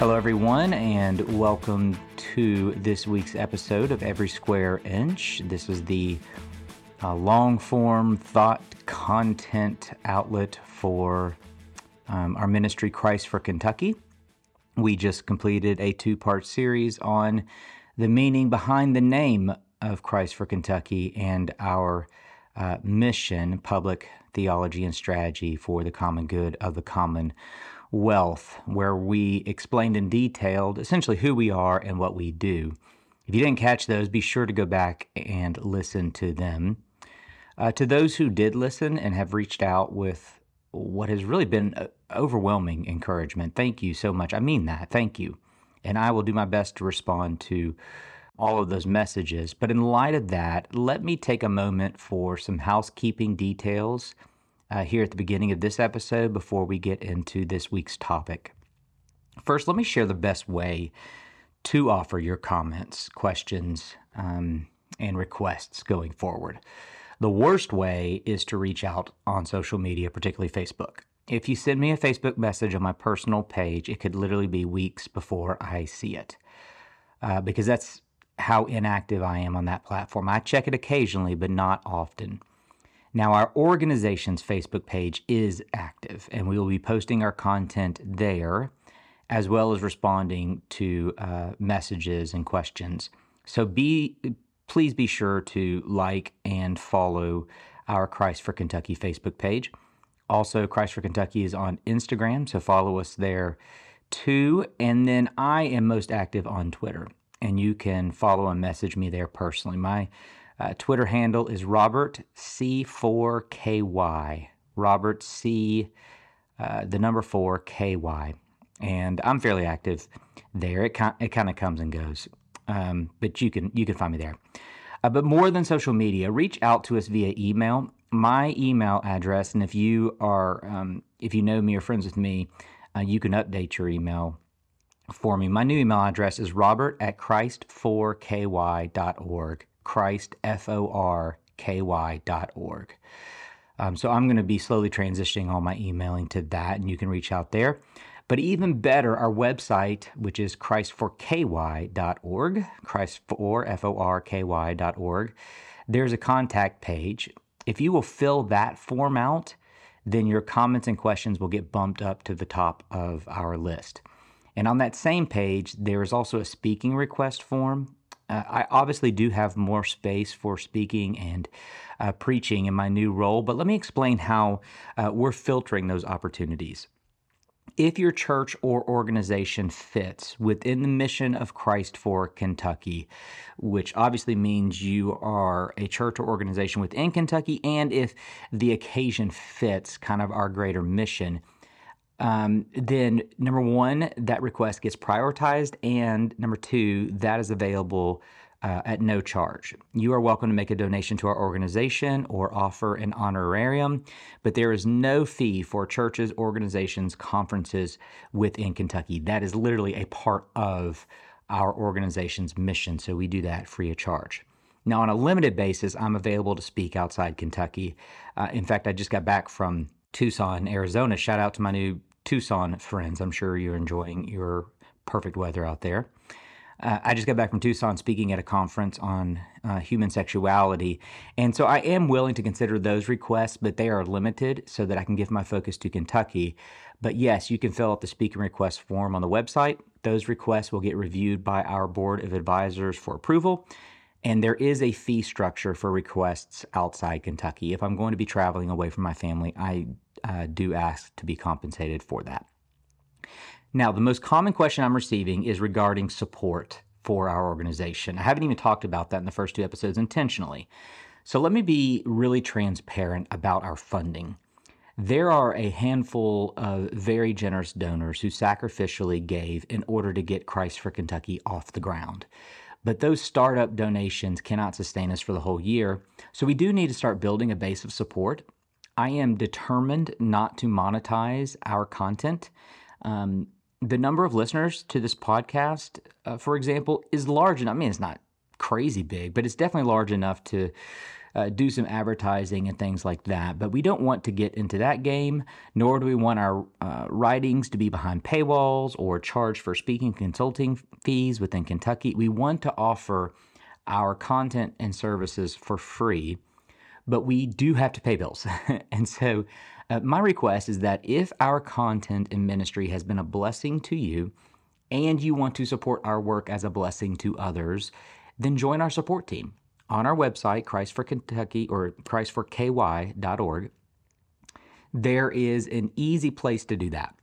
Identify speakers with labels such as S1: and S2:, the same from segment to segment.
S1: Hello, everyone, and welcome to this week's episode of Every Square Inch. This is the uh, long form thought content outlet for um, our ministry, Christ for Kentucky. We just completed a two part series on the meaning behind the name of Christ for Kentucky and our uh, mission, public theology and strategy for the common good of the common wealth, where we explained in detail essentially who we are and what we do. If you didn't catch those, be sure to go back and listen to them. Uh, to those who did listen and have reached out with what has really been overwhelming encouragement, thank you so much. I mean that. Thank you. And I will do my best to respond to all of those messages. But in light of that, let me take a moment for some housekeeping details uh, here at the beginning of this episode before we get into this week's topic. First, let me share the best way to offer your comments, questions, um, and requests going forward. The worst way is to reach out on social media, particularly Facebook. If you send me a Facebook message on my personal page, it could literally be weeks before I see it uh, because that's how inactive I am on that platform. I check it occasionally, but not often. Now, our organization's Facebook page is active, and we will be posting our content there as well as responding to uh, messages and questions. So be please be sure to like and follow our Christ for Kentucky Facebook page. Also, Christ for Kentucky is on Instagram, so follow us there too. And then I am most active on Twitter, and you can follow and message me there personally. My uh, Twitter handle is Robert C4KY. Robert C, uh, the number four KY, and I'm fairly active there. It kind it kind of comes and goes, um, but you can you can find me there. Uh, but more than social media, reach out to us via email. My email address, and if you are um, if you know me or friends with me, uh, you can update your email for me. My new email address is robert at christ4ky.org christforky.org. Um, so I'm going to be slowly transitioning all my emailing to that, and you can reach out there. But even better, our website, which is christforky.org, christfor, F-O-R-K-Y.org, there's a contact page. If you will fill that form out, then your comments and questions will get bumped up to the top of our list. And on that same page, there is also a speaking request form uh, I obviously do have more space for speaking and uh, preaching in my new role, but let me explain how uh, we're filtering those opportunities. If your church or organization fits within the mission of Christ for Kentucky, which obviously means you are a church or organization within Kentucky, and if the occasion fits kind of our greater mission, um, then number one, that request gets prioritized, and number two, that is available uh, at no charge. You are welcome to make a donation to our organization or offer an honorarium, but there is no fee for churches, organizations, conferences within Kentucky. That is literally a part of our organization's mission, so we do that free of charge. Now, on a limited basis, I'm available to speak outside Kentucky. Uh, in fact, I just got back from Tucson, Arizona. Shout out to my new Tucson friends. I'm sure you're enjoying your perfect weather out there. Uh, I just got back from Tucson speaking at a conference on uh, human sexuality. And so I am willing to consider those requests, but they are limited so that I can give my focus to Kentucky. But yes, you can fill out the speaking request form on the website. Those requests will get reviewed by our board of advisors for approval. And there is a fee structure for requests outside Kentucky. If I'm going to be traveling away from my family, I uh, do ask to be compensated for that. Now, the most common question I'm receiving is regarding support for our organization. I haven't even talked about that in the first two episodes intentionally. So let me be really transparent about our funding. There are a handful of very generous donors who sacrificially gave in order to get Christ for Kentucky off the ground. But those startup donations cannot sustain us for the whole year. So we do need to start building a base of support. I am determined not to monetize our content. Um, the number of listeners to this podcast, uh, for example, is large enough. I mean, it's not crazy big, but it's definitely large enough to uh, do some advertising and things like that. But we don't want to get into that game, nor do we want our uh, writings to be behind paywalls or charge for speaking consulting fees within Kentucky. We want to offer our content and services for free, but we do have to pay bills. and so, uh, my request is that if our content and ministry has been a blessing to you, and you want to support our work as a blessing to others, then join our support team on our website, Christ for Kentucky or christforky.org. There is an easy place to do that.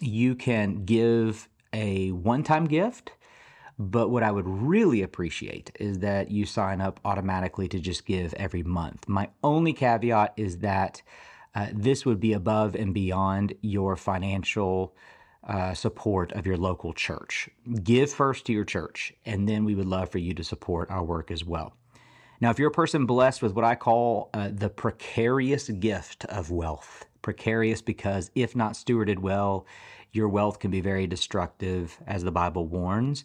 S1: You can give a one time gift, but what I would really appreciate is that you sign up automatically to just give every month. My only caveat is that uh, this would be above and beyond your financial uh, support of your local church. Give first to your church, and then we would love for you to support our work as well. Now, if you're a person blessed with what I call uh, the precarious gift of wealth, precarious because if not stewarded well, your wealth can be very destructive, as the Bible warns.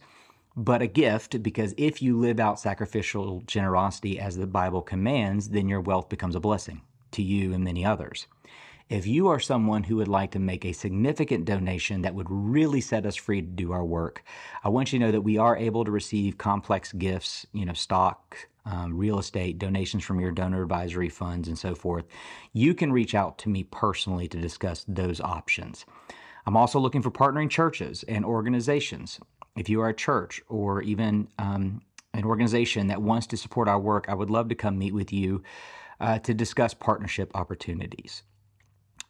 S1: But a gift because if you live out sacrificial generosity as the Bible commands, then your wealth becomes a blessing to you and many others. If you are someone who would like to make a significant donation that would really set us free to do our work, I want you to know that we are able to receive complex gifts, you know, stock, um, real estate, donations from your donor advisory funds, and so forth. You can reach out to me personally to discuss those options. I'm also looking for partnering churches and organizations. If you are a church or even um, an organization that wants to support our work, I would love to come meet with you uh, to discuss partnership opportunities.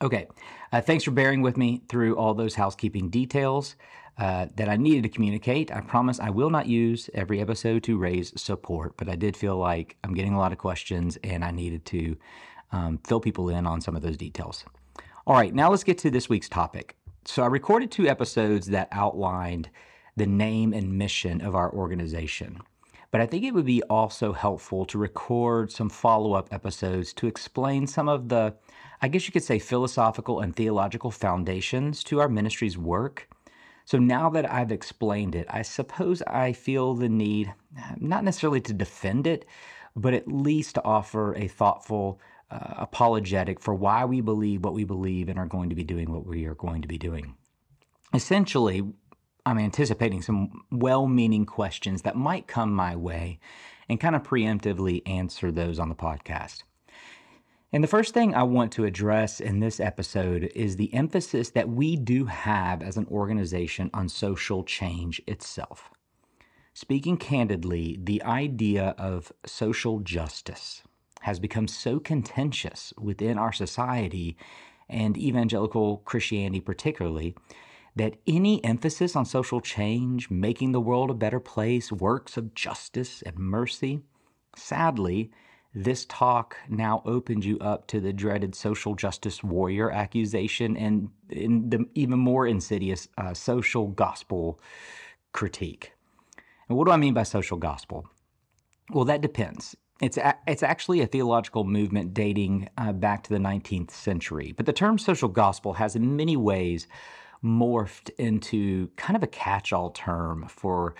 S1: Okay, uh, thanks for bearing with me through all those housekeeping details uh, that I needed to communicate. I promise I will not use every episode to raise support, but I did feel like I'm getting a lot of questions and I needed to um, fill people in on some of those details. All right, now let's get to this week's topic. So I recorded two episodes that outlined the name and mission of our organization. But I think it would be also helpful to record some follow up episodes to explain some of the I guess you could say, philosophical and theological foundations to our ministry's work. So now that I've explained it, I suppose I feel the need, not necessarily to defend it, but at least to offer a thoughtful uh, apologetic for why we believe what we believe and are going to be doing what we are going to be doing. Essentially, I'm anticipating some well meaning questions that might come my way and kind of preemptively answer those on the podcast. And the first thing I want to address in this episode is the emphasis that we do have as an organization on social change itself. Speaking candidly, the idea of social justice has become so contentious within our society and evangelical Christianity, particularly, that any emphasis on social change, making the world a better place, works of justice and mercy, sadly, this talk now opens you up to the dreaded social justice warrior accusation and the even more insidious uh, social gospel critique. And what do I mean by social gospel? Well, that depends. It's, a, it's actually a theological movement dating uh, back to the 19th century. But the term social gospel has in many ways morphed into kind of a catch all term for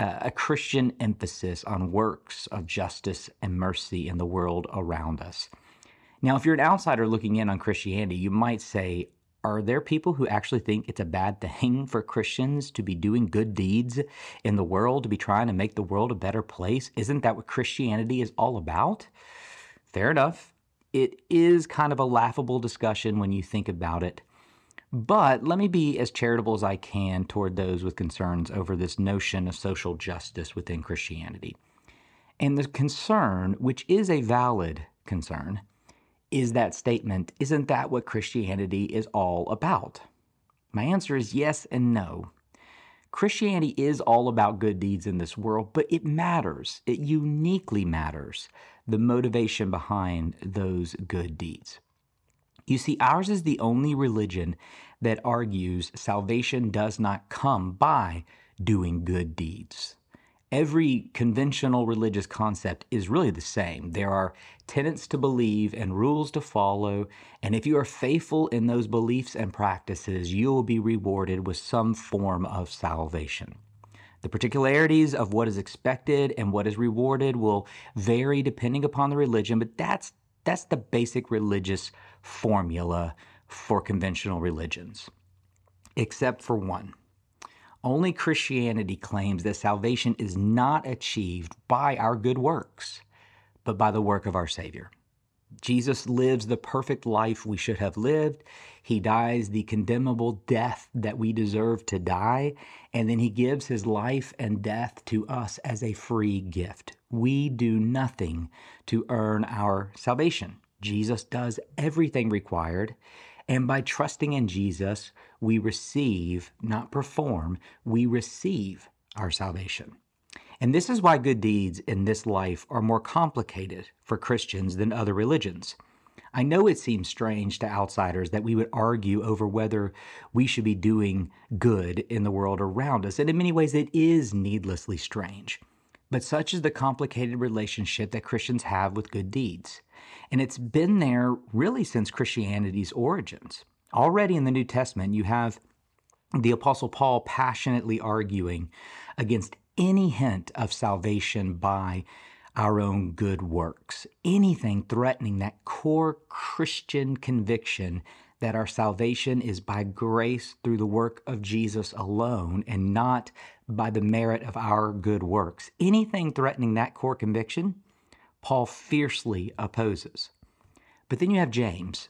S1: uh, a Christian emphasis on works of justice and mercy in the world around us. Now, if you're an outsider looking in on Christianity, you might say, are there people who actually think it's a bad thing for Christians to be doing good deeds in the world, to be trying to make the world a better place? Isn't that what Christianity is all about? Fair enough. It is kind of a laughable discussion when you think about it. But let me be as charitable as I can toward those with concerns over this notion of social justice within Christianity. And the concern, which is a valid concern, is that statement Isn't that what Christianity is all about? My answer is yes and no. Christianity is all about good deeds in this world, but it matters. It uniquely matters the motivation behind those good deeds. You see, ours is the only religion that argues salvation does not come by doing good deeds. Every conventional religious concept is really the same. There are tenets to believe and rules to follow, and if you are faithful in those beliefs and practices, you will be rewarded with some form of salvation. The particularities of what is expected and what is rewarded will vary depending upon the religion, but that's that's the basic religious formula for conventional religions. Except for one. Only Christianity claims that salvation is not achieved by our good works, but by the work of our Savior. Jesus lives the perfect life we should have lived. He dies the condemnable death that we deserve to die. And then he gives his life and death to us as a free gift. We do nothing to earn our salvation. Jesus does everything required. And by trusting in Jesus, we receive, not perform, we receive our salvation. And this is why good deeds in this life are more complicated for Christians than other religions. I know it seems strange to outsiders that we would argue over whether we should be doing good in the world around us, and in many ways it is needlessly strange. But such is the complicated relationship that Christians have with good deeds. And it's been there really since Christianity's origins. Already in the New Testament, you have the Apostle Paul passionately arguing against any hint of salvation by our own good works, anything threatening that core Christian conviction that our salvation is by grace through the work of Jesus alone and not by the merit of our good works. Anything threatening that core conviction, Paul fiercely opposes. But then you have James,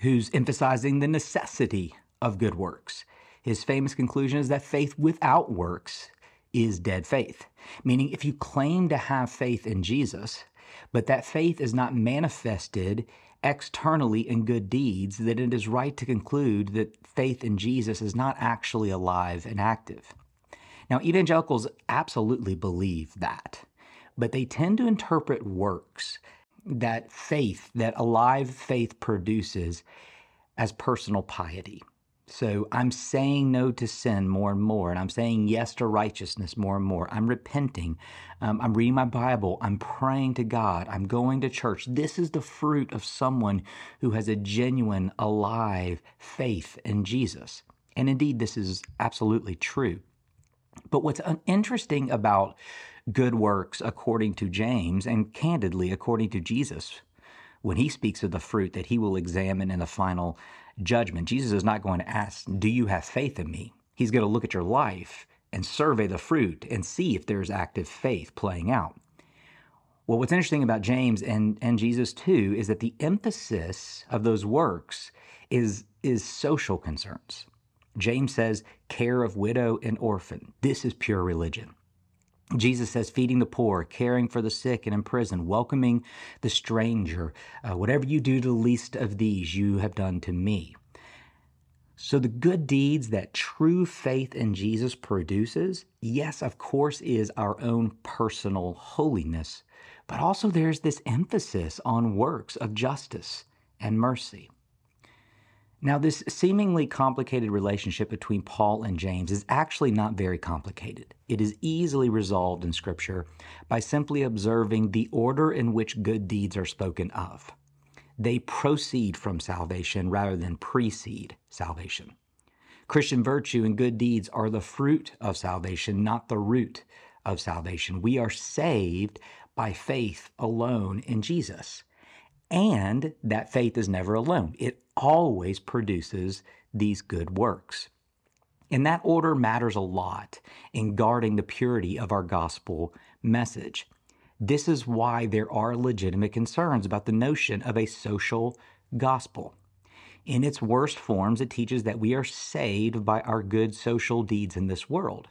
S1: who's emphasizing the necessity of good works. His famous conclusion is that faith without works is dead faith. Meaning, if you claim to have faith in Jesus, but that faith is not manifested externally in good deeds, then it is right to conclude that faith in Jesus is not actually alive and active. Now, evangelicals absolutely believe that, but they tend to interpret works that faith, that alive faith produces, as personal piety. So I'm saying no to sin more and more, and I'm saying yes to righteousness more and more. I'm repenting. Um, I'm reading my Bible. I'm praying to God. I'm going to church. This is the fruit of someone who has a genuine, alive faith in Jesus. And indeed, this is absolutely true. But what's interesting about good works, according to James, and candidly, according to Jesus, when he speaks of the fruit that he will examine in the final judgment. Jesus is not going to ask, Do you have faith in me? He's going to look at your life and survey the fruit and see if there's active faith playing out. Well, what's interesting about James and, and Jesus too is that the emphasis of those works is, is social concerns. James says, care of widow and orphan. This is pure religion. Jesus says, feeding the poor, caring for the sick and in prison, welcoming the stranger. Uh, whatever you do to the least of these, you have done to me. So, the good deeds that true faith in Jesus produces, yes, of course, is our own personal holiness, but also there's this emphasis on works of justice and mercy. Now, this seemingly complicated relationship between Paul and James is actually not very complicated. It is easily resolved in Scripture by simply observing the order in which good deeds are spoken of. They proceed from salvation rather than precede salvation. Christian virtue and good deeds are the fruit of salvation, not the root of salvation. We are saved by faith alone in Jesus. And that faith is never alone. It always produces these good works. And that order matters a lot in guarding the purity of our gospel message. This is why there are legitimate concerns about the notion of a social gospel. In its worst forms, it teaches that we are saved by our good social deeds in this world.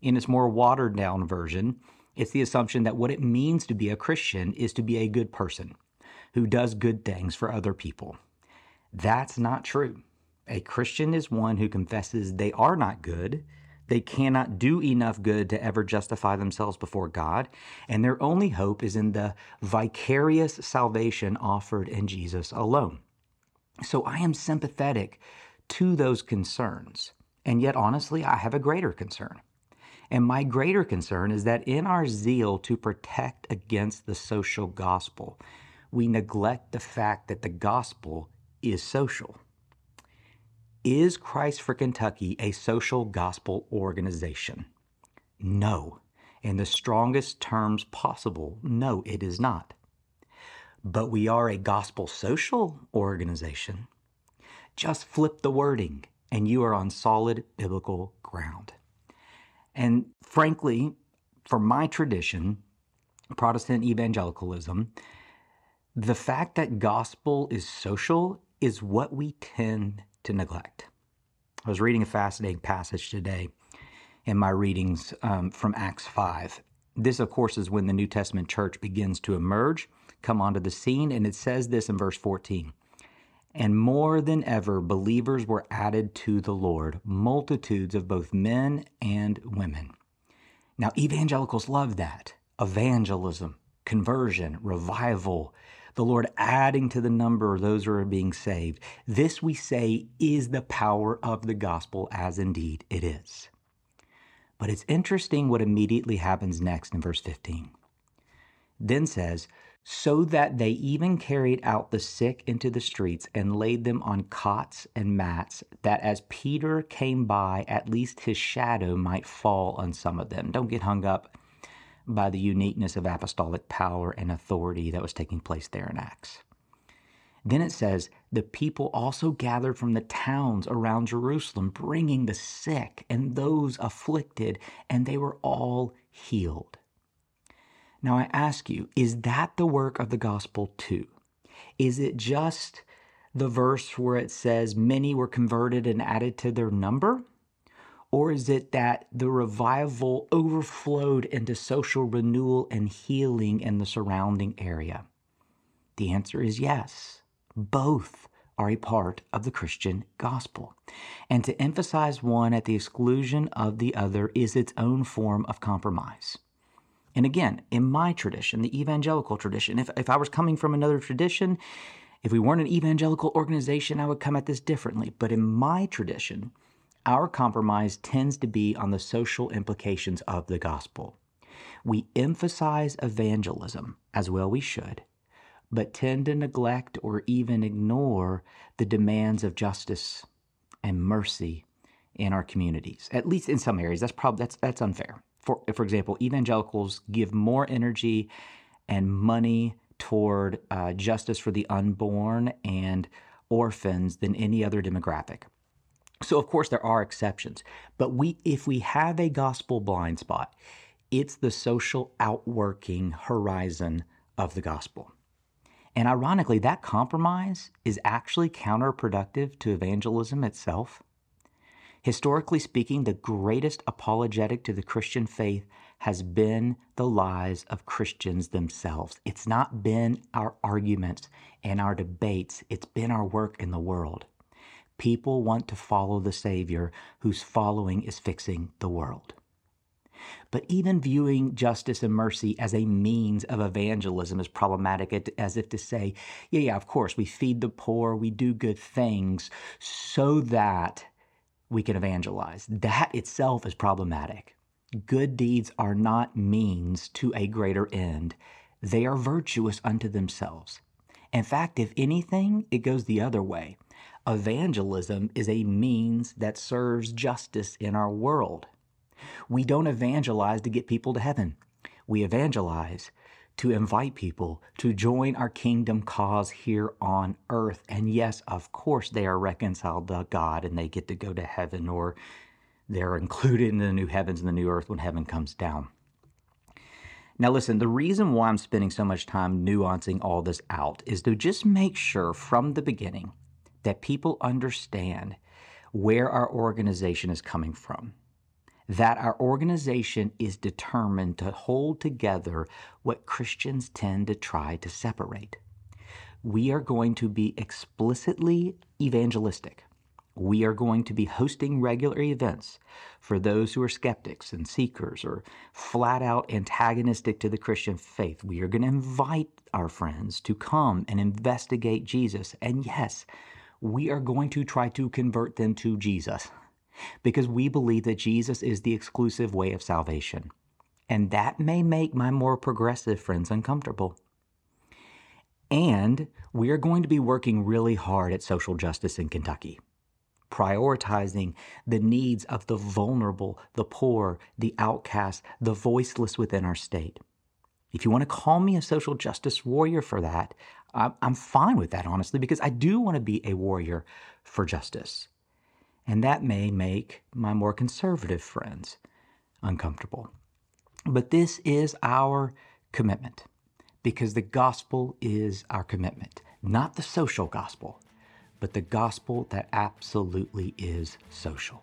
S1: In its more watered down version, it's the assumption that what it means to be a Christian is to be a good person who does good things for other people. That's not true. A Christian is one who confesses they are not good, they cannot do enough good to ever justify themselves before God, and their only hope is in the vicarious salvation offered in Jesus alone. So I am sympathetic to those concerns, and yet honestly, I have a greater concern. And my greater concern is that in our zeal to protect against the social gospel, we neglect the fact that the gospel is social. Is Christ for Kentucky a social gospel organization? No. In the strongest terms possible, no, it is not. But we are a gospel social organization. Just flip the wording and you are on solid biblical ground. And frankly, for my tradition, Protestant evangelicalism, the fact that gospel is social is what we tend to neglect. I was reading a fascinating passage today in my readings um, from Acts 5. This, of course, is when the New Testament church begins to emerge, come onto the scene, and it says this in verse 14. And more than ever, believers were added to the Lord, multitudes of both men and women. Now, evangelicals love that evangelism, conversion, revival, the Lord adding to the number of those who are being saved. This, we say, is the power of the gospel, as indeed it is. But it's interesting what immediately happens next in verse 15. Then says, so that they even carried out the sick into the streets and laid them on cots and mats, that as Peter came by, at least his shadow might fall on some of them. Don't get hung up by the uniqueness of apostolic power and authority that was taking place there in Acts. Then it says, the people also gathered from the towns around Jerusalem, bringing the sick and those afflicted, and they were all healed. Now I ask you, is that the work of the gospel too? Is it just the verse where it says many were converted and added to their number? Or is it that the revival overflowed into social renewal and healing in the surrounding area? The answer is yes. Both are a part of the Christian gospel. And to emphasize one at the exclusion of the other is its own form of compromise. And again, in my tradition, the evangelical tradition, if, if I was coming from another tradition, if we weren't an evangelical organization, I would come at this differently. But in my tradition, our compromise tends to be on the social implications of the gospel. We emphasize evangelism, as well we should, but tend to neglect or even ignore the demands of justice and mercy in our communities. At least in some areas, that's probably that's that's unfair. For for example, evangelicals give more energy and money toward uh, justice for the unborn and orphans than any other demographic. So of course there are exceptions, but we if we have a gospel blind spot, it's the social outworking horizon of the gospel. And ironically, that compromise is actually counterproductive to evangelism itself. Historically speaking, the greatest apologetic to the Christian faith has been the lies of Christians themselves. It's not been our arguments and our debates, it's been our work in the world. People want to follow the Savior whose following is fixing the world. But even viewing justice and mercy as a means of evangelism is problematic, as if to say, yeah, yeah, of course, we feed the poor, we do good things so that we can evangelize. That itself is problematic. Good deeds are not means to a greater end, they are virtuous unto themselves. In fact, if anything, it goes the other way. Evangelism is a means that serves justice in our world. We don't evangelize to get people to heaven. We evangelize to invite people to join our kingdom cause here on earth. And yes, of course, they are reconciled to God and they get to go to heaven or they're included in the new heavens and the new earth when heaven comes down. Now, listen, the reason why I'm spending so much time nuancing all this out is to just make sure from the beginning that people understand where our organization is coming from. That our organization is determined to hold together what Christians tend to try to separate. We are going to be explicitly evangelistic. We are going to be hosting regular events for those who are skeptics and seekers or flat out antagonistic to the Christian faith. We are going to invite our friends to come and investigate Jesus. And yes, we are going to try to convert them to Jesus because we believe that Jesus is the exclusive way of salvation. And that may make my more progressive friends uncomfortable. And we are going to be working really hard at social justice in Kentucky. prioritizing the needs of the vulnerable, the poor, the outcast, the voiceless within our state. If you want to call me a social justice warrior for that, I'm fine with that, honestly, because I do want to be a warrior for justice. And that may make my more conservative friends uncomfortable. But this is our commitment because the gospel is our commitment, not the social gospel, but the gospel that absolutely is social.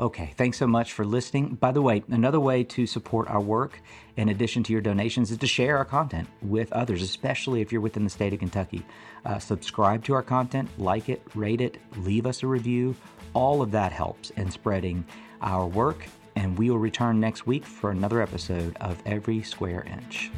S1: Okay, thanks so much for listening. By the way, another way to support our work, in addition to your donations, is to share our content with others, especially if you're within the state of Kentucky. Uh, subscribe to our content, like it, rate it, leave us a review. All of that helps in spreading our work, and we will return next week for another episode of Every Square Inch.